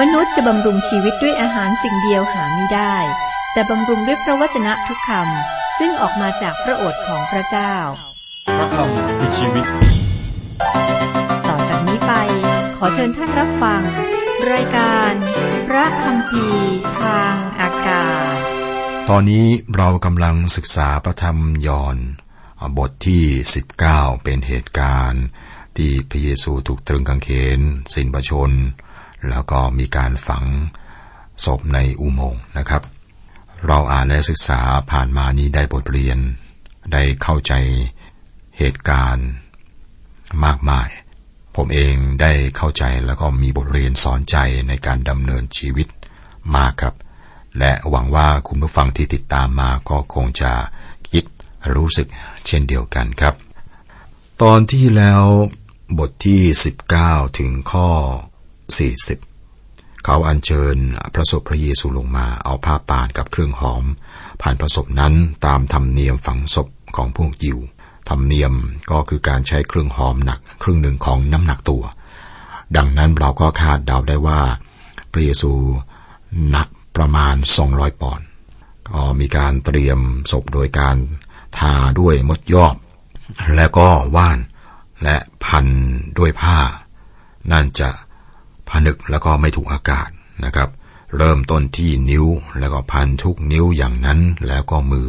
มนุษย์จะบำรุงชีวิตด้วยอาหารสิ่งเดียวหาไม่ได้ แต่บำรุงด้วยพระวจนะทุกคำซึ่งออกมาจากพระโอษฐ์ของพระเจ้า พระคำคือชีวิต ต่อจากนี้ไป ขอเชิญท่านรับฟัง รายการ พระคำพีทางอากาศ ตอนนี้เรากำลังศึกษาพระธรรมยอห์นบทที่ 19 เป็นเหตุการณ์ ที่พระเยซูถูกตรึงกางเขน สิ้นประชน แล้วก็มีการฝังศพในอุโมงค์นะครับ เราอ่านและศึกษาผ่านมานี้ได้บทเรียน ได้เข้าใจเหตุการณ์มากมาย ผมเองได้เข้าใจแล้วก็มีบทเรียนสอนใจในการดำเนินชีวิตมากครับ และหวังว่าคุณผู้ฟังที่ติดตามมาก็คงจะคิดรู้สึกเช่นเดียวกันครับ ตอนที่แล้วบทที่ 19 ถึงข้อ 40 เขาอัญเชิญพระศพพระเยซูลงมาเอาผ้าป่านกับเครื่องหอม ผ่านพระศพนั้นตามธรรมเนียมฝังศพของพวกยิวธรรมเนียมก็คือการใช้เครื่องหอมหนักครึ่งหนึ่งของน้ำหนักตัว ดังนั้นเราก็คาดเดาได้ว่า พระเยซูหนักประมาณ 200 ปอนด์ก็มีการเตรียมศพโดยการทาด้วยมดยอบ และก็ว่านและพันด้วยผ้า นั่นจะ ผนึกแล้วก็ไม่ถูกอากาศนะครับ เริ่มต้นที่นิ้วแล้วก็พันทุกนิ้วอย่างนั้นแล้วก็มือ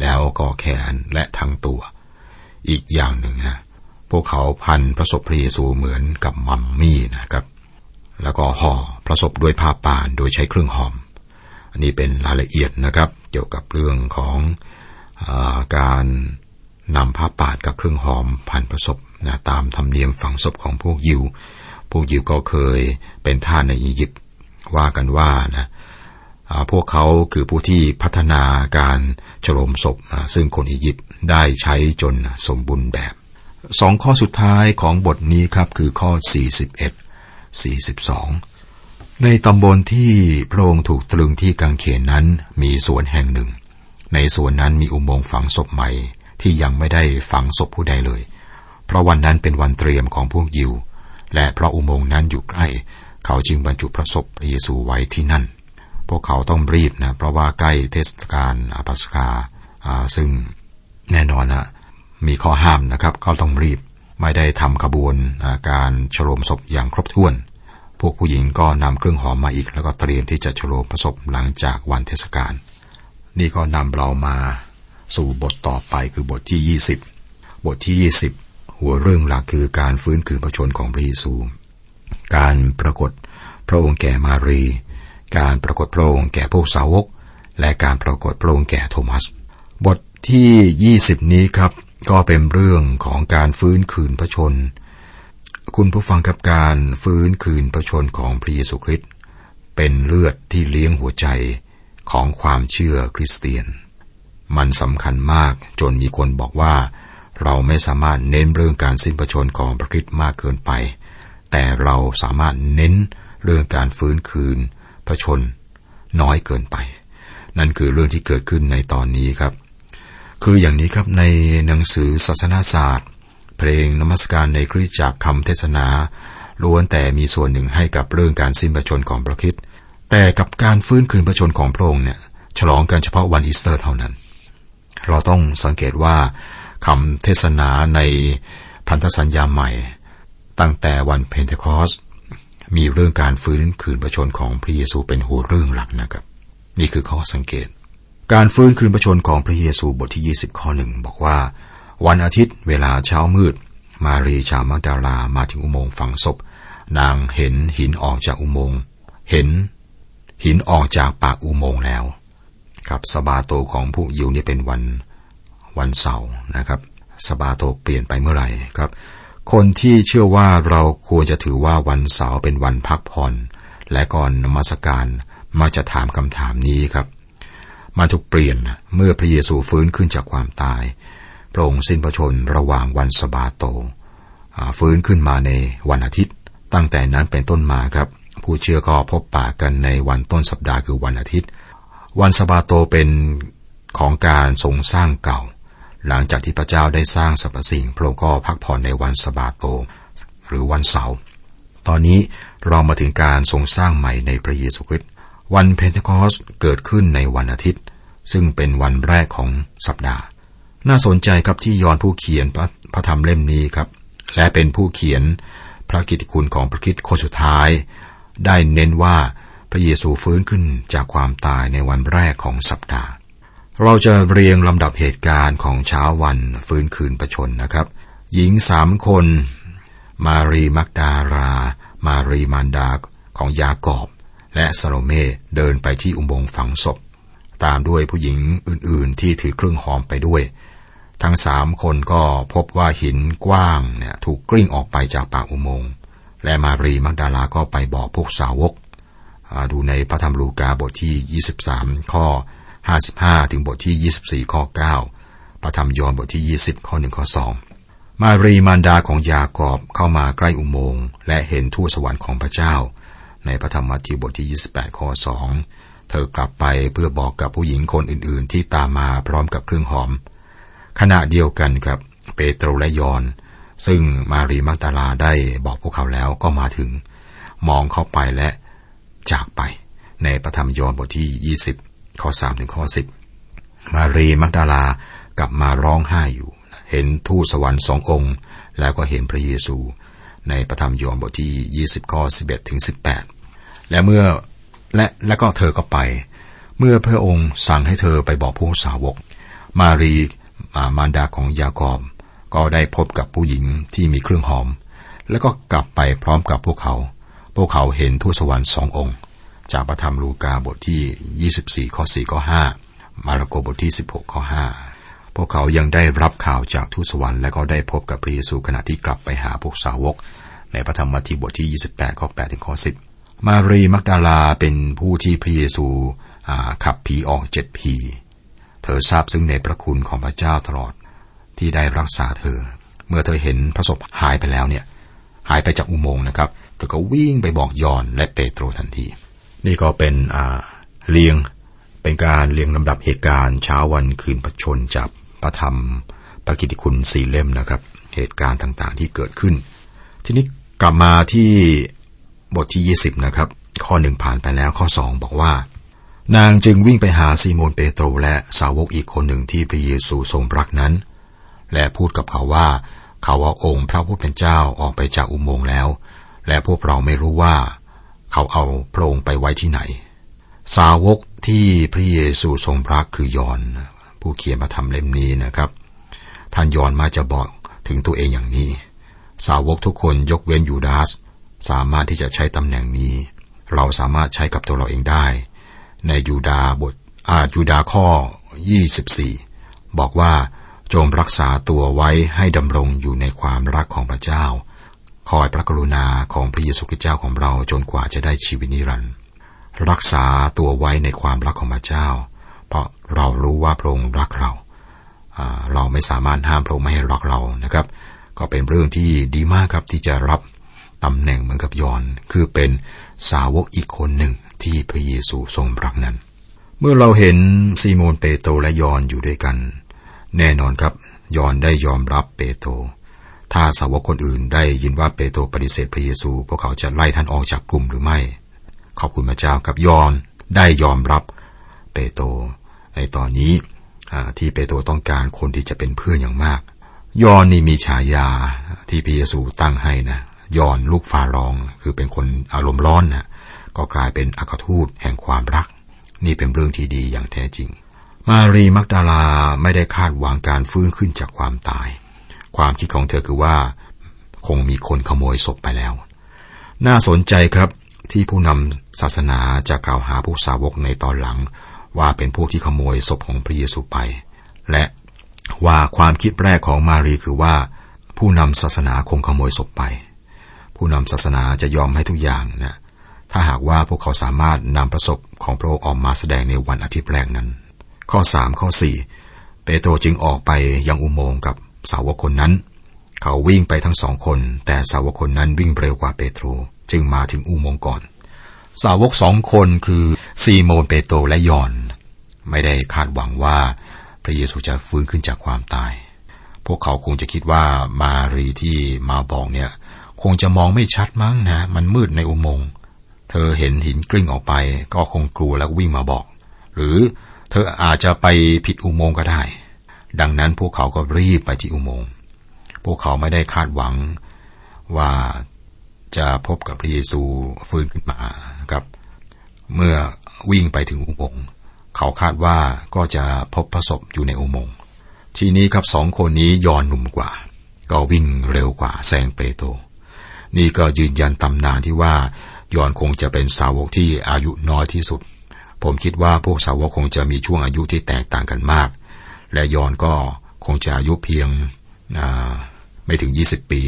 แล้วก็แขนและทั้งตัว อีกอย่างหนึ่งนะพวกเขาพันพระศพพระเยซูเหมือนกับมัมมี่นะครับ แล้วก็ห่อพระศพด้วยผ้าป่านโดยใช้เครื่องหอม อันนี้เป็นรายละเอียดนะครับ เกี่ยวกับเรื่องของอาการนำผ้าป่านกับเครื่องหอมพันพระศพนะตามธรรมเนียมฝังศพของพวกยิว พวกยิวก็เคยเป็นท่าสในอียิปต์ว่ากันว่านะพวกเขาคือผู้ที่พัฒนาการฉลมศพซึ่งคนอียิปต์ได้ใช้จนสมบูรณ์แบบสองข้อสุดท้ายของบทนี้ครับคือข้อ 41 42 ในตำบลที่พระองค์ถูกตรึงที่กางเขนนั้นมีสวนแห่งหนึ่ง ในสวนนั้นมีอุโมงค์ฝังศพใหม่ที่ยังไม่ได้ฝังศพผู้ใดเลย เพราะวันนั้นเป็นวันเตรียมของพวกยิว และเพราะอุโมงค์นั้นอยู่ใกล้ เขาจึงบรรจุพระศพพระเยซูไว้ที่นั่น พวกเขาต้องรีบนะ เพราะว่าใกล้เทศกาลอาปัสกาซึ่งแน่นอนนะมีข้อห้ามนะครับ ก็ต้องรีบ ไม่ได้ทำขบวนการฉลมศพอย่างครบถ้วน พวกผู้หญิงก็นำเครื่องหอมมาอีก แล้วก็เตรียมที่จะฉลมพระศพหลังจากวันเทศกาล นี่ก็นำเรามาสู่บทต่อไปคือบทที่ 20 บทที่ 20 หัวเรื่องหลักคือการฟื้นคืนพระชนของพระเยซู การปรากฏพระองค์แก่มารี การปรากฏพระองค์แก่พวกสาวก และการปรากฏพระองค์แก่โทมัส บทที่ 20 นี้ครับ ก็เป็นเรื่องของการฟื้นคืนพระชน คุณผู้ฟังกับการฟื้นคืนพระชนของพระเยซูคริสต์เป็นเลือดที่เลี้ยงหัวใจของความเชื่อคริสเตียน มันสำคัญมากจนมีคนบอกว่า เราไม่สามารถเน้นเรื่องการสิ้นพระชนของพระคริสต์มากเกินไป แต่เราสามารถเน้นเรื่องการฟื้นคืนพระชนม์น้อยเกินไป นั่นคือเรื่องที่เกิดขึ้นในตอนนี้ครับ คืออย่างนี้ครับในหนังสือศาสนาศาสตร์ เพลงนมัสการในคริสตจักรคำเทศนาล้วนแต่มีส่วนหนึ่งให้กับเรื่องการสิ้นพระชนม์ของพระคริสต์แต่กับการฟื้นคืนพระชนม์ของพระองค์เนี่ยฉลองกันเฉพาะวันอีสเตอร์เท่านั้น เราต้องสังเกตว่า คำเทศนาในพันธสัญญาใหม่ ตั้งแต่วันเพนเทคอสมีเรื่องการฟื้นคืนพระชนของพระเยซูเป็นหัวเรื่องหลักนะครับ นี่คือข้อสังเกต การฟื้นคืนพระชนของพระเยซูบทที่ 20 ข้อหนึ่งบอกว่า วันอาทิตย์เวลาเช้ามืด มารีชาวมักดาลามาถึงอุโมงค์ฝังศพ นางเห็นหินออกจากอุโมงค์เห็นหินออกจากปากอุโมงค์แล้ว ครับสบาโตของผู้ยิวนี่เป็นวัน วันเสาร์นะครับสบาโตเปลี่ยนไปเมื่อไหร่ครับ คนที่เชื่อว่าเราควรจะถือว่าวันเสาร์เป็นวันพักผ่อน และก่อนนมัสการมาจะถามคำถามนี้ครับ มาถูกเปลี่ยนเมื่อพระเยซูฟื้นขึ้นจากความตายพระองค์สิ้นพระชนระหว่างวันสบาโต ฟื้นขึ้นมาในวันอาทิตย์ ตั้งแต่นั้นเป็นต้นมาครับ ผู้เชื่อก็พบปะกันในวันต้นสัปดาห์คือวันอาทิตย์ วันสบาโตเป็นของการทรงสร้างเก่า หลังจากที่พระเจ้าได้สร้างสรรพสิ่งพระองค์ก็พักผ่อนในวันสบาโต หรือวันเสาร์ตอนนี้เรามาถึงการทรงสร้างใหม่ในพระเยซูคริสต์วันเพนเทคอสเกิดขึ้นในวันอาทิตย์ ซึ่งเป็นวันแรกของสัปดาห์ น่าสนใจครับที่ยอห์นผู้เขียนพระพระธรรมเล่มนี้ครับ และเป็นผู้เขียนพระกิตติคุณของพระคริสต์คนสุดท้าย ได้เน้นว่าพระเยซูฟื้นขึ้นจากความตายในวันแรกของสัปดาห์ เราจะเรียงลำดับเหตุการณ์ของเช้าวันฟื้นคืนพระชนม์นะครับ หญิงสามคน มารีย์มักดาลา มารีย์มารดาของยากอบ และซาโลเมเดินไปที่อุโมงค์ฝังศพ ตามด้วยผู้หญิงอื่นๆ ที่ถือเครื่องหอมไปด้วย ทั้งสามคนก็พบว่าหินกว้างเนี่ยถูกกลิ้งออกไปจากปากอุโมงค์และมารีมักดาลาก็ไปบอกพวกสาวก ดูในพระธรรมลูกาบทที่ 23 ข้อ 55 ถึงบทที่ 24 ข้อ9พระธรรมยอห์นบทที่ 20 ข้อ 1 ข้อ 2 มารีมารดาของยากอบเข้ามาใกล้อุโมงค์และเห็นทูตสวรรค์ของพระเจ้า ในพระธรรมมัทธิวบทที่ 28 ข้อ 2 เธอกลับไปเพื่อบอกกับผู้หญิงคนอื่น ๆ ที่ตามมาพร้อมกับเครื่องหอม ขณะเดียวกันกับเปโตรและยอนซึ่งมารีมักตาลาได้บอกพวกเขาแล้วก็มาถึง มองเข้าไปและจากไป ในพระธรรมยอห์นบทที่20 ข้อ3ถึงข้อ10มารีมักดาลากลับมาร้องไห้อยู่ เห็นทูตสวรรค์สององค์ แล้วก็เห็นพระเยซู ในพระธรรมยอห์นบทที่ 20 ข้อ 11 ถึง 18 และเมื่อและและก็เธอก็ไป เมื่อพระองค์สั่งให้เธอไปบอกผู้สาวก มารีมารดาของยากอบก็ได้พบกับผู้หญิงที่มีเครื่องหอม แล้วก็กลับไปพร้อมกับพวกเขา พวกเขาเห็นทูตสวรรค์สององค์ จากพระธรรมลูกาบทที่ 24 ข้อ 4 ข้อ 5 มาระโกบทที่ 16 ข้อ 5 พวกเขายังได้รับข่าวจากทูตสวรรค์และก็ได้พบกับพระเยซูขณะที่กลับไปหาพวกสาวก ในพระธรรมมัทธิวบทที่ 28 ข้อ 8 ถึงข้อ 10 มารีมักดาลาเป็นผู้ที่พระเยซูขับผีออกเจ็ดผี เธอทราบซึ่งในพระคุณของพระเจ้าตลอดที่ได้รักษาเธอ เมื่อเธอเห็นพระศพหายไปแล้วเนี่ย หายไปจากอุโมงค์นะครับ เธอก็วิ่งไปบอกยอนและเปโตรทันที นี่ก็เป็นเรียงเป็นการเรียงลำดับเหตุการณ์เช้าวันคืนประชนจากพระธรรมพระกิติคุณสี่เล่มนะครับ เหตุการณ์ต่างๆที่เกิดขึ้น ทีนี้กลับมาที่บทที่ 20 นะครับ ข้อหนึ่งผ่านไปแล้วข้อสองบอกว่า นางจึงวิ่งไปหาซีโมนเปโตรและสาวกอีกคนหนึ่งที่พระเยซูทรงรักนั้น และพูดกับเขาว่าเขาเอาองค์พระผู้เป็นเจ้าออกไปจากอุโมงค์แล้ว และพวกเราไม่รู้ว่า เขาเอาพระองค์ไปไว้ที่ไหน สาวกที่พระเยซูทรงพรักคือยอนผู้เขียนมาทำเล่มนี้นะครับ ท่านยอนมาจะบอกถึงตัวเองอย่างนี้ สาวกทุกคนยกเว้นยูดาส สามารถที่จะใช้ตำแหน่งนี้ เราสามารถใช้กับตัวเราเองได้ ในยูดาบทอายูดาข้อ 24 บอกว่าจงรักษาตัวไว้ให้ดำรงอยู่ในความรักของพระเจ้า คอยพระกรุณาของพระเยซูคริสต์เจ้าของเราจนกว่าจะได้ชีวิตนิรันดร์รักษาตัวไว้ในความรักของพระเจ้า เพราะเรารู้ว่าพระองค์รักเรา เราไม่สามารถห้ามพระองค์ไม่ให้รักเรานะครับ ก็เป็นเรื่องที่ดีมากครับที่จะรับตำแหน่งเหมือนกับยอน คือเป็นสาวกอีกคนหนึ่งที่พระเยซูทรงรักนั้น เมื่อเราเห็นซีโมนเปโตรและยอนอยู่ด้วยกัน แน่นอนครับยอนได้ยอมรับเปโตร ถ้าสาวกคนอื่นได้ยินว่าเปโตรปฏิเสธพระเยซู พวกเขาจะไล่ท่านออกจากกลุ่มหรือไม่ ขอบคุณพระเจ้ากับยอนได้ยอมรับเปโตรในตอนนี้ที่เปโตรต้องการคนที่จะเป็นเพื่อนอย่างมาก ยอนนี่มีฉายาที่พระเยซูตั้งให้นะยอนลูกฟาร้องคือเป็นคนอารมณ์ร้อนนะก็กลายเป็นอัครทูตแห่งความรัก นี่เป็นเรื่องที่ดีอย่างแท้จริง มารีมักดาลาไม่ได้คาดหวังการฟื้นขึ้นจากความตาย ความคิดของเธอคือว่า คงมีคนขโมยศพไปแล้ว น่าสนใจครับที่ผู้นำศาสนาจะกล่าวหาผู้สาวกในตอนหลัง ว่าเป็นพวกที่ขโมยศพของพระเยซูไป และว่าความคิดแรกของมารีคือว่า ผู้นำศาสนาคงขโมยศพไป ผู้นำศาสนาจะยอมให้ทุกอย่างนะถ้าหากว่าพวกเขาสามารถนำประสบของพระองค์ออกมาแสดงในวันอาทิตย์แรกนั้น ข้อสามข้อสี่เปโตรจึงออกไปยังอุโมงค์กับ สาวกคนนั้น เขาวิ่งไปทั้งสองคน แต่สาวกคนนั้นวิ่งเร็วกว่าเปโตร จึงมาถึงอุโมงค์ก่อน สาวกสองคนคือซีโมนเปโตรและยอน ไม่ได้คาดหวังว่าพระเยซูจะฟื้นขึ้นจากความตาย พวกเขาคงจะคิดว่ามารีที่มาบอกเนี่ย คงจะมองไม่ชัดมั้งนะ มันมืดในอุโมงค์เธอเห็นหินกลิ้งออกไป ก็คงกลัวแล้ววิ่งมาบอก หรือเธออาจจะไปผิดอุโมงค์ก็ได้ ดังนั้นพวกเขาก็รีบไปที่อุโมงค์ พวกเขาไม่ได้คาดหวังว่าจะพบกับพระเยซูฟื้นขึ้นมานะครับ เมื่อวิ่งไปถึงอุโมงค์ เขาคาดว่าก็จะพบพระศพอยู่ในอุโมงค์ ทีนี้ครับสองคนนี้ยอนหนุ่มกว่า ก็วิ่งเร็วกว่าแซงเปโตรนี่ก็ยืนยันตำนานที่ว่ายอนคงจะเป็นสาวกที่อายุน้อยที่สุด ผมคิดว่าพวกสาวกคงจะมีช่วงอายุที่แตกต่างกันมาก และยอนก็คงจะอายุเพียงไม่ถึง 20 ปี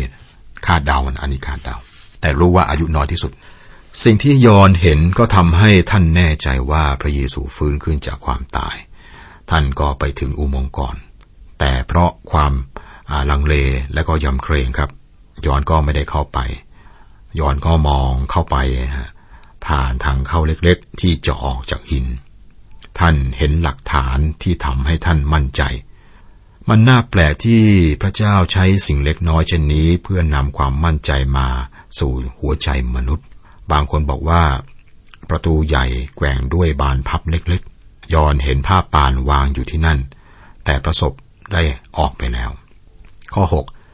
คาดเดาอันนี้คาดเดาแต่รู้ว่าอายุน้อยที่สุด สิ่งที่ยอนเห็นก็ทำให้ท่านแน่ใจว่าพระเยซูฟื้นขึ้นจากความตาย ท่านก็ไปถึงอุโมงค์ก่อน แต่เพราะความลังเลและก็ยำเกรงครับยอนก็ไม่ได้เข้าไปยอนก็มองเข้าไปผ่านทางเข้าเล็กๆ ที่จะออกจากหิน ท่านเห็นหลักฐานที่ทำให้ท่านมั่นใจ มันน่าแปลกที่พระเจ้าใช้สิ่งเล็กน้อยเช่นนี้ เพื่อนำความมั่นใจมาสู่หัวใจมนุษย์ บางคนบอกว่า ประตูใหญ่แกว่งด้วยบานพับเล็กๆ ยอนเห็นผ้าปานวางอยู่ที่นั่น แต่ประสบได้ออกไปแล้ว ข้อ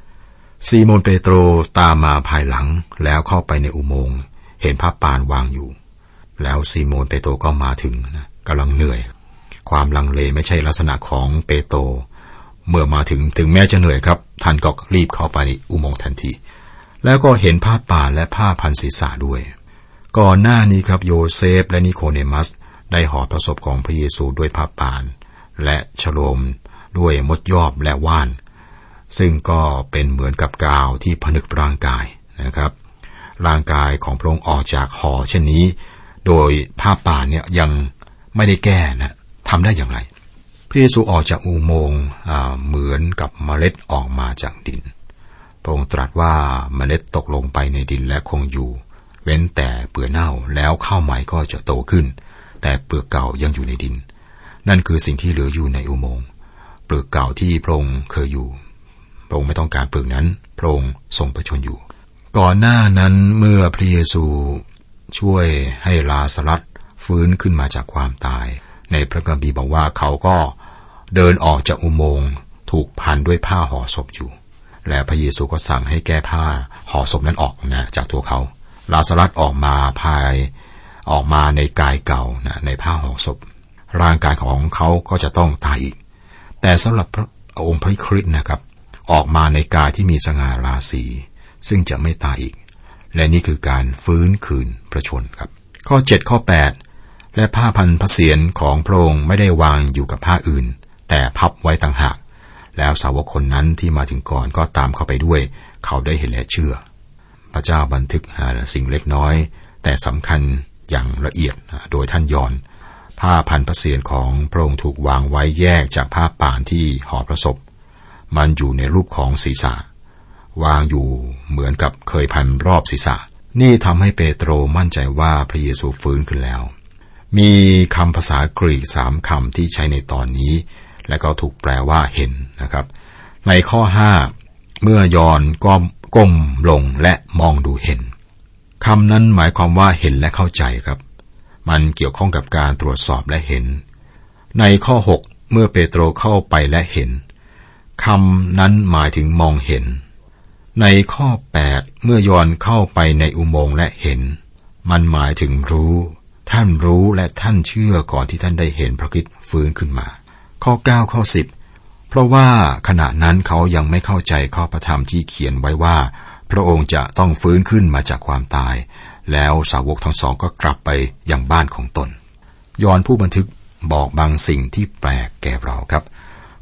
6 ซีโมนเปโตรตามมาภายหลังแล้วเข้าไปในอุโมงค์เห็นผ้าปานวางอยู่ แล้วซีโมนเปโตรก็มาถึงนะ กำลังเหนื่อย ความลังเลไม่ใช่ลักษณะของเปโตรเมื่อมาถึงถึงแม้จะเหนื่อยครับ ท่านก็รีบเข้าไปในอุโมงค์ทันที แล้วก็เห็นผ้าป่าและผ้าพันศีรษะด้วย ก่อนหน้านี้ครับโยเซฟและนิโคเนมัส ได้ห่อประสบของพระเยซูด้วยผ้าป่าน และฉโลมด้วยมดยอบและว่าน ซึ่งก็เป็นเหมือนกับกาวที่ผนึกร่างกายนะครับ ร่างกายของพระองค์ออกจากห่อเช่นนี้ โดยผ้าป่านเนี่ยยัง ไม่ได้แก้นะทำได้อย่างไร พระเยซูออกจากอุโมงค์เหมือนกับเมล็ดออกมาจากดิน พระองค์ตรัสว่าเมล็ดตกลงไปในดินและคงอยู่ เว้นแต่เปลือกเน่าแล้วข้าวใหม่ก็จะโตขึ้น แต่เปลือกเก่ายังอยู่ในดิน นั่นคือสิ่งที่เหลืออยู่ในอุโมงค์เปลือกเก่าที่พระองค์เคยอยู่ พระองค์ไม่ต้องการเปลือกนั้น พระองค์ทรงประชนอยู่ ก่อนหน้านั้นเมื่อพระเยซูช่วยให้ลาสลัด ฟื้นขึ้นมาจากความตาย ในพระคัมภีร์บอกว่าเขาก็เดินออกจากอุโมงค์ถูกพันด้วยผ้าห่อศพอยู่ และพระเยซูก็สั่งให้แก้ผ้าห่อศพนั้นออกนะจากตัวเขาลาสลัดออกมาภายออกมาในกายเก่านะในผ้าห่อศพ ร่างกายของเขาก็จะต้องตายอีก แต่สำหรับพระองค์พระคริสต์นะครับ ออกมาในกายที่มีสง่าราศีซึ่งจะไม่ตายอีก และนี่คือการฟื้นคืนประชนครับ ข้อ 7 ข้อ 8 และผ้าพันพระเศียรของพระองค์ไม่ได้วางอยู่กับผ้าอื่น แต่พับไว้ต่างหาก แล้วสาวกคนนั้นที่มาถึงก่อนก็ตามเข้าไปด้วย เขาได้เห็นและเชื่อ พระเจ้าบันทึกสิ่งเล็กน้อย แต่สำคัญอย่างละเอียดโดยท่านยอน ผ้าพันพระเศียรของพระองค์ถูกวางไว้แยกจากผ้าป่านที่ห่อพระศพมันอยู่ในรูปของศีรษะ วางอยู่เหมือนกับเคยพันรอบศีรษะ นี่ทำให้เปโตรมั่นใจว่าพระเยซูฟื้นขึ้นแล้ว มีคำภาษากรีกสามคำที่ใช้ในตอนนี้ และก็ถูกแปลว่าเห็นนะครับ ในข้อห้าเมื่อยอนก็ก้มลงและมองดูเห็นคำนั้นหมายความว่าเห็นและเข้าใจครับ มันเกี่ยวข้องกับการตรวจสอบและเห็น ในข้อ 6 เมื่อเปโตรเข้าไปและเห็นคำนั้นหมายถึงมองเห็น ในข้อ 8 เมื่อยอนเข้าไปในอุโมงค์และเห็น มันหมายถึงรู้ ท่านรู้และท่านเชื่อก่อนที่ท่านได้เห็นพระคิดฟื้นขึ้นมา ข้อ 9 ข้อ 10 เพราะว่าขณะนั้นเขายังไม่เข้าใจข้อพระธรรมที่เขียนไว้ว่า พระองค์จะต้องฟื้นขึ้นมาจากความตาย แล้วสาวกทั้งสองก็กลับไปยังบ้านของตน ยอนผู้บันทึกบอกบางสิ่งที่แปลกแก่เราครับ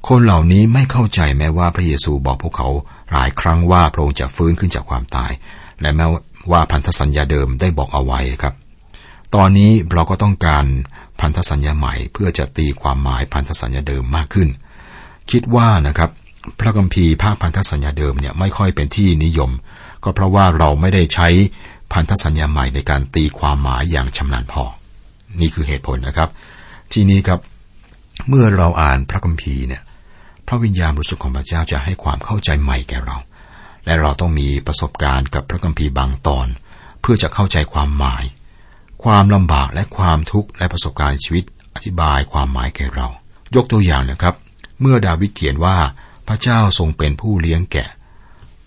คนเหล่านี้ไม่เข้าใจแม้ว่าพระเยซูบอกพวกเขาหลายครั้งว่าพระองค์จะฟื้นขึ้นจากความตาย และแม้ว่าพันธสัญญาเดิมได้บอกเอาไว้ครับ ตอนนี้เราก็ต้องการพันธสัญญาใหม่เพื่อจะตีความหมายพันธสัญญาเดิมมากขึ้น คิดว่านะครับ พระคัมภีร์ภาคพันธสัญญาเดิมเนี่ยไม่ค่อยเป็นที่นิยม ก็เพราะว่าเราไม่ได้ใช้พันธสัญญาใหม่ในการตีความหมายอย่างชำนาญพอ นี่คือเหตุผลนะครับ ทีนี้ครับเมื่อเราอ่านพระคัมภีร์เนี่ยพระวิญญาณบริสุทธิ์ของพระเจ้าจะให้ความเข้าใจใหม่แก่เรา และเราต้องมีประสบการณ์กับพระคัมภีร์บางตอน เพื่อจะเข้าใจความหมาย ความลำบากและความทุกข์และประสบการณ์ชีวิต อธิบายความหมายแก่เรา ยกตัวอย่างนะครับ เมื่อดาวิดเขียนว่าพระเจ้าทรงเป็นผู้เลี้ยงแกะ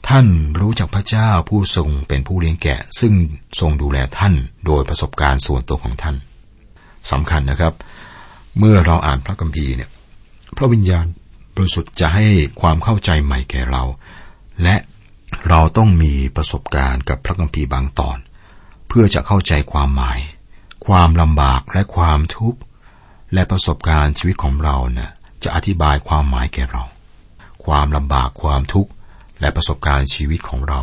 ท่านรู้จักพระเจ้าผู้ทรงเป็นผู้เลี้ยงแกะ ซึ่งทรงดูแลท่านโดยประสบการณ์ส่วนตัวของท่านสำคัญนะครับ เมื่อเราอ่านพระคัมภีร์เนี่ย พระวิญญาณบริสุทธิ์จะให้ความเข้าใจใหม่แก่เรา และเราต้องมีประสบการณ์กับพระคัมภีร์บางตอน พื่อจะเข้าใจความหมาย ความลำบากและความทุกข์ และประสบการณ์ชีวิตของเราเนี่ยจะอธิบายความหมายแก่เรา ความลำบากความทุกข์และประสบการณ์ชีวิตของเรา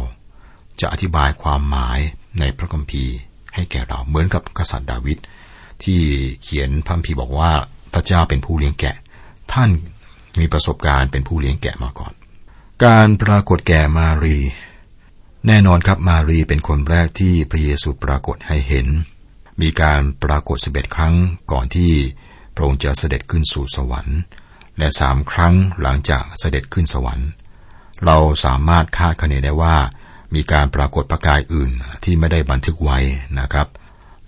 จะอธิบายความหมายในพระคัมภีร์ให้แก่เราเหมือนกับกษัตริย์ดาวิดที่เขียนพระคัมภีร์บอกว่าพระเจ้าเป็นผู้เลี้ยงแกะ ท่านมีประสบการณ์เป็นผู้เลี้ยงแกะมาก่อน การปรากฏแก่มารี แน่นอนครับมารีเป็นคนแรกที่พระเยซูปรากฏให้เห็น มีการปรากฏสิบเอ็ดครั้งก่อนที่พระองค์จะเสด็จขึ้นสู่สวรรค์ และสามครั้งหลังจากเสด็จขึ้นสวรรค์ เราสามารถคาดคะเนได้ว่า มีการปรากฏประกายอื่นที่ไม่ได้บันทึกไว้นะครับ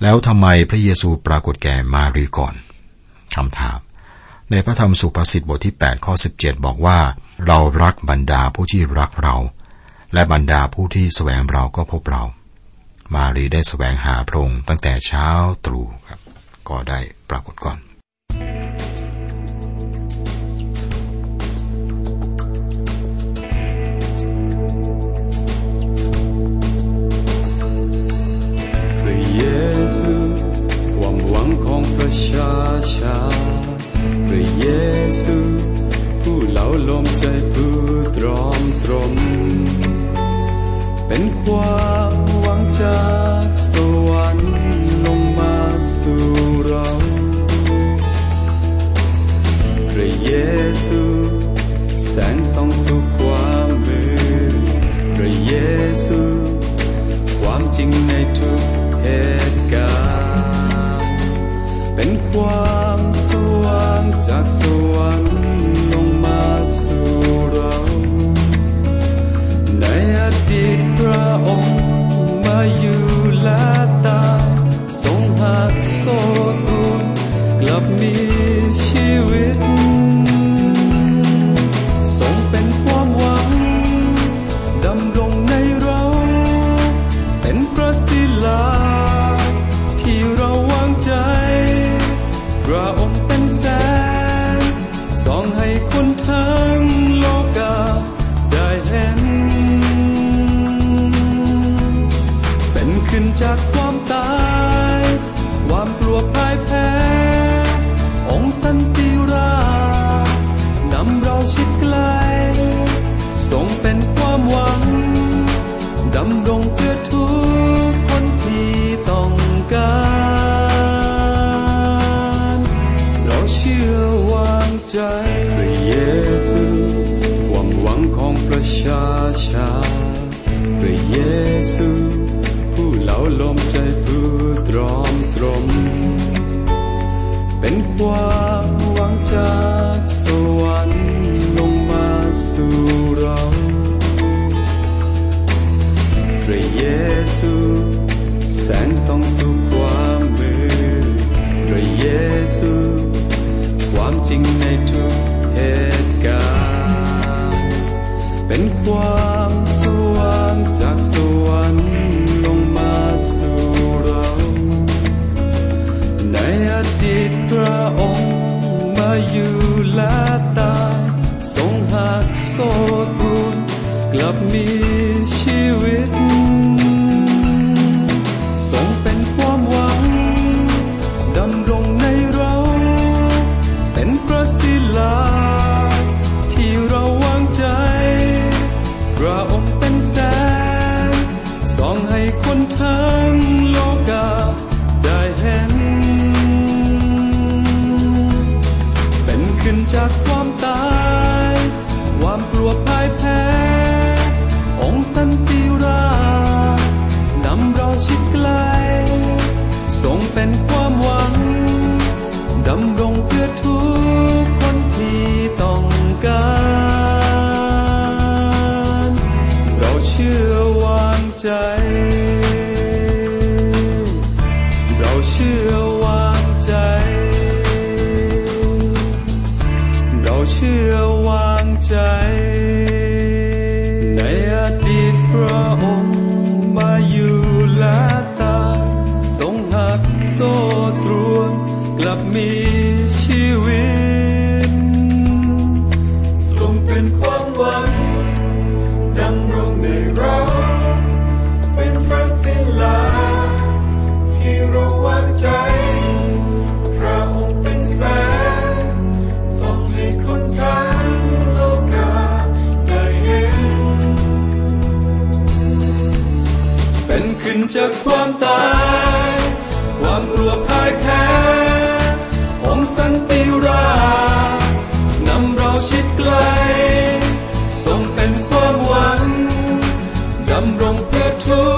แล้วทำไมพระเยซูปรากฏแก่มารีก่อนคำถาม ในพระธรรมสุภาษิตบทที่ 8 ข้อ 17 บอกว่า เรารักบรรดาผู้ที่รักเรา และบรรดาผู้ที่สแสวงเราก็พบเรา มารีได้สแสวงหาพระองค์ตั้งแต่เช้าตรู่ครับ ก็ได้ปรากฏก่อน พระเยซูความหวังของประชาชา พระเยซู ผู้เหลาลมใจผู้ตรอมตรม เป็นความหวังจากสวรรค์ลงมาสู่เราพระเยซูแสงส่องสู่ความมืดพระเยซู ความจริงในทุกเหตุการณ์เป็นความสว่างจากสวรรค์ ซู ความจริงในทุกเหตุการณ์ เป็นความ ส่องให้คนทั้ง ร